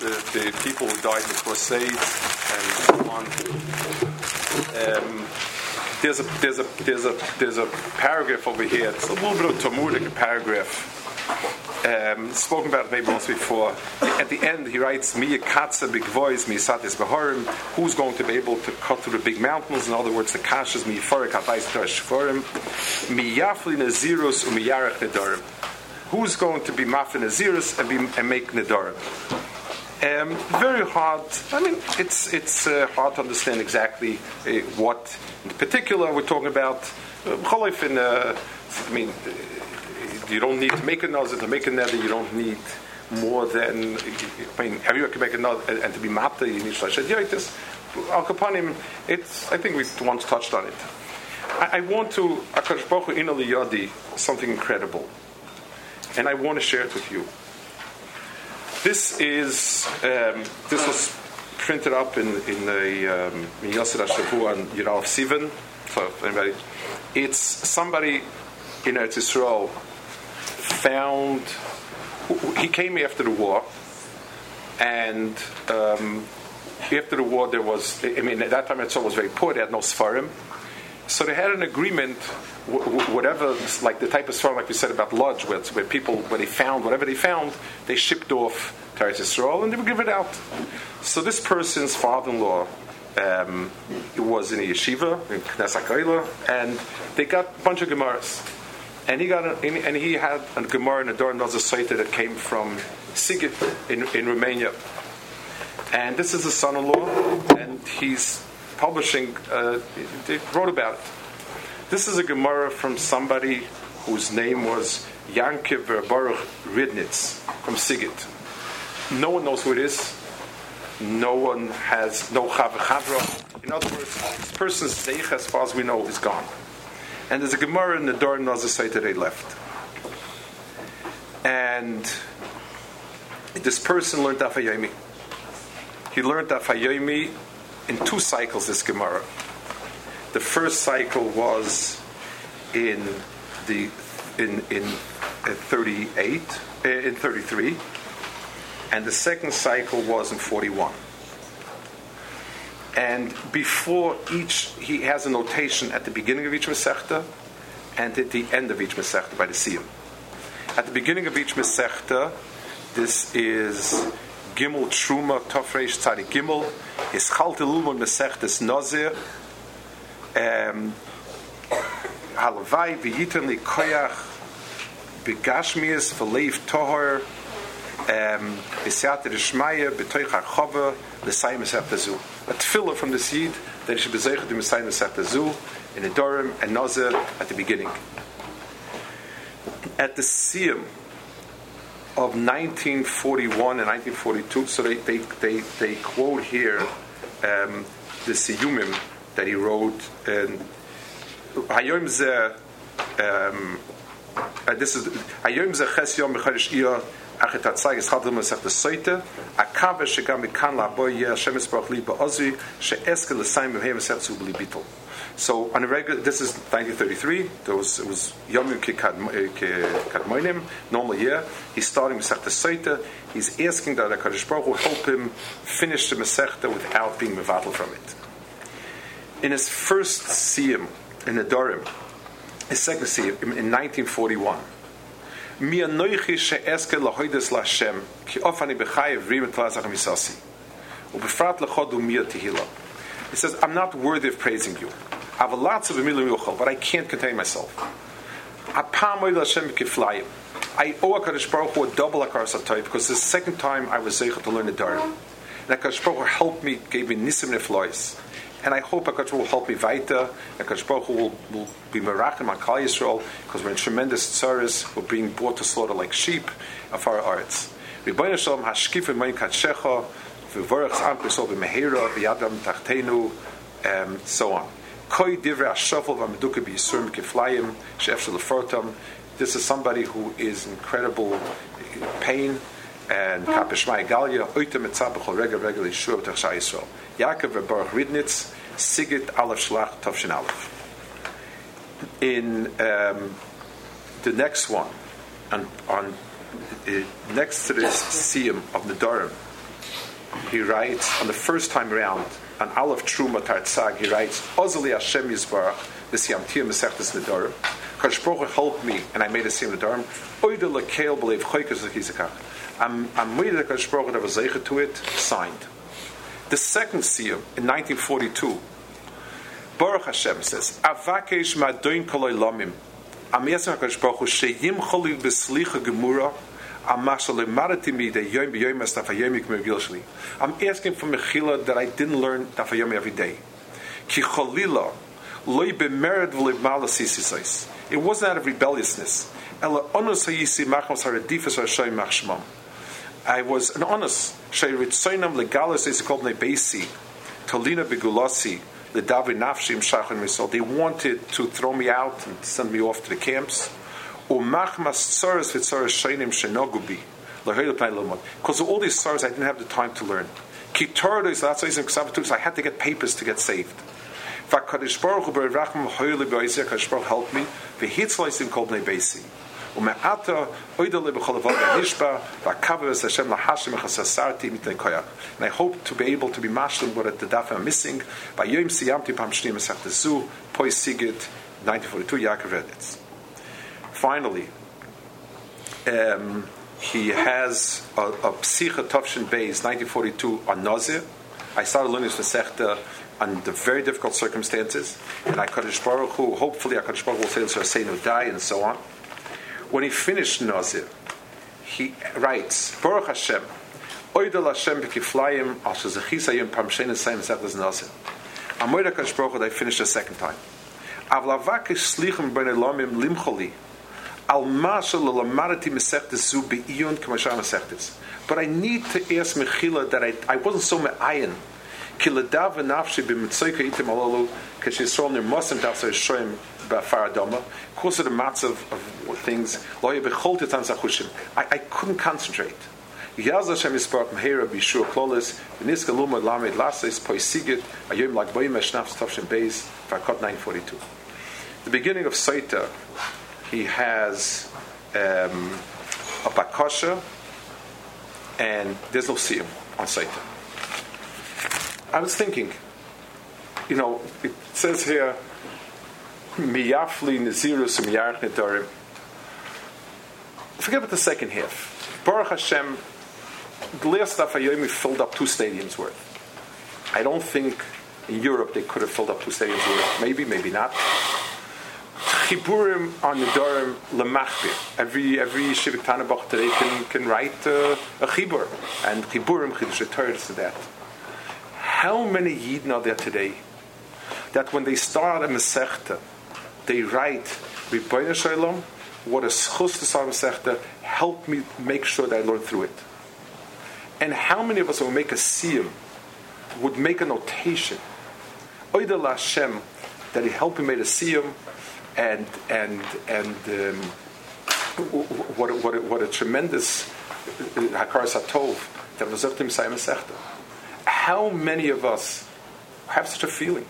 the, the people who died in the Crusades and so on. Um, there's a there's a there's a there's a paragraph over here. It's a little bit of Talmudic paragraph. Um, spoken about maybe once before. At the end, he writes, "Mi katsa big voice, mi satis behorim." Who's going to be able to cut through the big mountains? In other words, the kashas mi yifarik habayis shforim, mi yafli nazirus umi yarech nedarim. Who's going to be mafin nazirus and, and make nedarim? Um, very hard. I mean, it's it's uh, hard to understand exactly uh, what in particular we're talking about. In, uh, I mean, uh, you don't need to make a nazir to make a nether. You don't need more than. I mean, everyone can make a nazir, and to be mata, you need shlashet yoitis. Al kapanim, it's. I think we once touched on it. I, I want to akash baruch in yadi something incredible, and I want to share it with you. This is um, this was printed up in in the um, Yosef and Yirav Sivan. So anybody, it's somebody in Eretz Yisrael found. He came after the war, and um, after the war there was. I mean, at that time Eretz was very poor. They had no sfarim. So they had an agreement, whatever, like the type of storm, like we said about Lodge, where, where people, where they found whatever they found, they shipped off to Yisrael and they would give it out. So this person's father-in-law um, was in a yeshiva in Knesset and they got a bunch of Gemaras. And he got a, and he had a Gemara in a Dor Saita that came from Sigit in, in Romania. And this is the son-in-law, and he's publishing, uh, wrote about it. This is a Gemara from somebody whose name was Yankiv Baruch Ridnitz from Sigit. No one knows who it is. No one has no Chavachadra. In other words, this person's Zeich, as far as we know, is gone. And there's a Gemara in the that they left. And this person learned Afayomi. He learned Afayomi in two cycles this Gemara. The first cycle was in the in in uh, 38 uh, in 33 and the second cycle was in 41 and before each he has a notation at the beginning of each Masechta and at the end of each Masechta by the Siyam. At the beginning of each Masechta this is gimel truma tofresh Tzadik gimel. Is Chalte a lumen mesach des nozer ähm halvay vi yitni koyach begash mir verleif tohor. Ähm bisat der schmeye betoych khove de A tefillah at filler from the seed that is bezeged du mesayn de in the dorm and Nozir at the beginning. At the Siyam of 1941 and 1942. So they, they, they, they quote here um, the Siyumim that he wrote. And Hayom ze, um, uh, this is Hayom ze ches yom b'chodesh iyah the. So on a regular, this is 1933. There was it was Yom Kadmoinim, normal year. He's starting Masechta Soita. He's asking that Hakadosh Baruch Hu help him finish the Masechta without being mevatel from it. In his first siyum in Adorim, his second siyum in 1941. Mi she'eske lahoides Lashem ki ofani misasi ubefrat. He says, I'm not worthy of praising you. I have lots of emilim yochel, but I can't contain myself. I owe HaKadosh Baruch Hu a double Akar Satay because the second time I was zeicha to learn the Dara. And HaKadosh Baruch Hu helped me, gave me nisim neflois. And I hope HaKadosh will help me weiter. HaKadosh Baruch Hu will, will be merachim on Yisrael because we're in tremendous tsaris. We're being brought to slaughter like sheep of our arts. Rebbeinu Shalom hashkif v'moin katshecha v'vorach am kusol v'mehera v'yadam tachtenu um, so on. Koi divrei ashafel v'ameduke b'yisur mikiflayim she'efshel. This is somebody who is incredible pain and regel yishur b'tach Yisrael. Yaakov Ridnitz Sigit Aleph Shlach Tavshin Aleph. In um, the next one, on, on uh, next to this siyum of Nedarim, he writes on the first time around on Aleph Truma Tartzag, he writes, Ozali Hashem Yisbarach, this Yamtir Mesechtes Nedarim. Kadosh Baruch Hu me, and I made a Siyam Nedarim. Oida Lekeil Believe Choykas Zechizakach. I'm I'm waiting that Kadosh Baruch Hu that was to it, signed. The second Siyam in 1942, Baruch Hashem says, Avakesh Madoin Koloi Lomim. I'm asking HaKadosh Baruch Sheyim Cholil B'Slicha Gemura, I'm asking for Mechila that I didn't learn Dafayomi every day. Ki cholila loy bemered v'limalasisisais. It wasn't out of rebelliousness. I was an honest. They wanted to throw me out and send me off to the camps. Because of all these sorrows, I didn't have the time to learn. I had to get papers to get saved. V'akadosh Baruch Hu b'rachm hoyle Baruch help me. Kol bnei beisi. Ume'ata Hashem mitnei koyach. And I hope to be able to be mashlim what at the daf I'm missing. By siyamti pam shnim esach pois sigit 1942 Yaakov Editz. Finally, um, he has a, a Psicha Tovshin Beis, 1942, on Nozir. I started learning this Masechta under very difficult circumstances, and I Kaddish Baruch Hu, hopefully I Kaddish Baruch Hu will say no die and so on. When he finished Nazir, he writes, Baruch Hashem, Oidel Hashem b'kiflayim al shezechis pam shein esayim sechles Nazir. Amoyda Kaddish Baruch Hu, I finished a second time. Avlavakish slichem ben elamim limcholi, al mashal lamarati mesechtes zu be'iyon k'mashar mesechtes. But I need to ask Mechila that I, I wasn't so me'ayin Because of the mats of, things, lo yebechol titan zachushim. I couldn't concentrate. Yaz Hashem Yisparach Mehera Bishur Klolis V'niska Luma Lamed Lases Poisigit Ayom Lag Boyim Eshnafs Tovshin Beis Farkot 942 The beginning of Saita he has um, a bakasha and there's no siyum on Saita I was thinking, you know, it says here, Miyafli Nazirus Nedarim. Forget about the second half. Baruch Hashem, the last Daf Yomi filled up two stadiums worth. I don't think in Europe they could have filled up two stadiums worth. Maybe, maybe not. Chiburim on Nedarim Lemachbir. Every every Shivik Tanabach today can, can write uh, a Chibur. And Chiburim Chidush to that. How many Yidden are there today that when they start a Masechta, they write, Ribbono Shel Olam, what a schus to start Masechta, help me make sure that I learn through it. And how many of us will make a siyum, would make a notation, Oida Hashem, that he helped me make a siyum, and and and um, what, a, what, what a tremendous uh, hakar satov that was him say Masechta how many of us have such a feeling?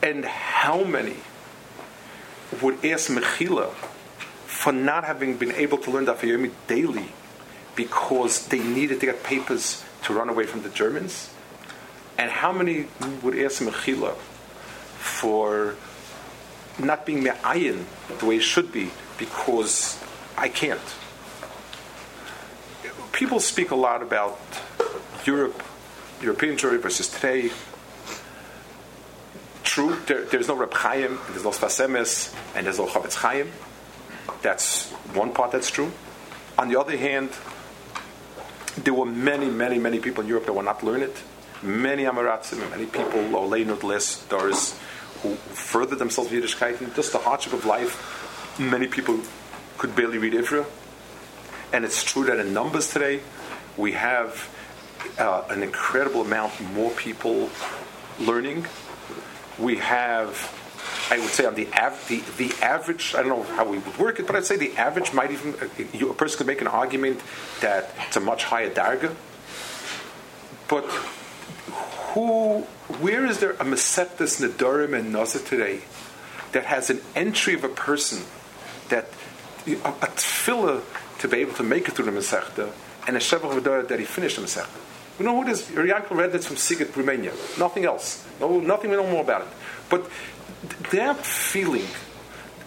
And how many would ask Mechila for not having been able to learn Daf daily because they needed to get papers to run away from the Germans? And how many would ask Mechila for not being Me'ayin the way it should be because I can't? People speak a lot about Europe European jury versus today. True, there, there's no Reb Chaim, there's no Sfas and there's no Chofetz Chaim. That's one part that's true. On the other hand, there were many, many, many people in Europe that were not learned. Many Amaratzim, many people, Oleinut list, Doris, who furthered themselves with Yiddishkeit. Just the hardship of life, many people could barely read Ivra. And it's true that in numbers today, we have uh, an incredible amount more people learning. We have, I would say, on the, av- the, the average, I don't know how we would work it, but I'd say the average might even, uh, a person could make an argument that it's a much higher darga. But who, where is there a Meseptis Nadarim and Nazar today that has an entry of a person that, a, a tefillah to be able to make it through the Masechta, and a Shevach that he finished the Masechta? We know who it is. Yankel Ridnitz from Sigit, Romania. Nothing else. No, nothing we know more about it. But that feeling,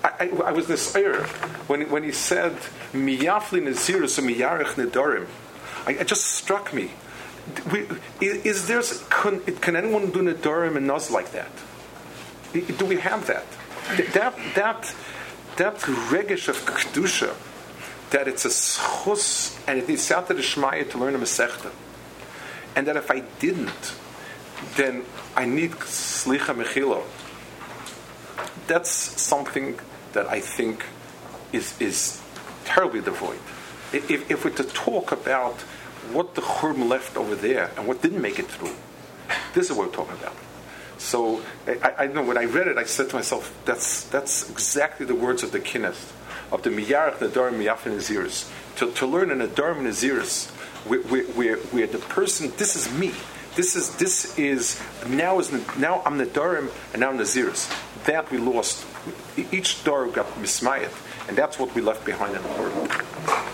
I, I, I was this error when, when he said, Miyafli Nazirus Miyarech Nedarim. It just struck me. We, is there, can, can anyone do Nedarim and Nuz like that? Do we have that? That, that, that regish of Kedusha, that it's a schus and it needs out to the Shmaya to learn a Masechta. And that if I didn't, then I need Slicha Mechilo. That's something that I think is, is terribly devoid. If, if we're to talk about what the Churban left over there and what didn't make it through, this is what we're talking about. So I, I, know when I read it, I said to myself, "That's that's exactly the words of the Kinneth, of the Miyarach Nadarim Miyafin Naziris. To, to learn in Nadarim Naziris, where, where, where the person, this is me. This is this is now is now I'm the Nadarim and now Naziris. That we lost. Each door got mismayat, and that's what we left behind in the world.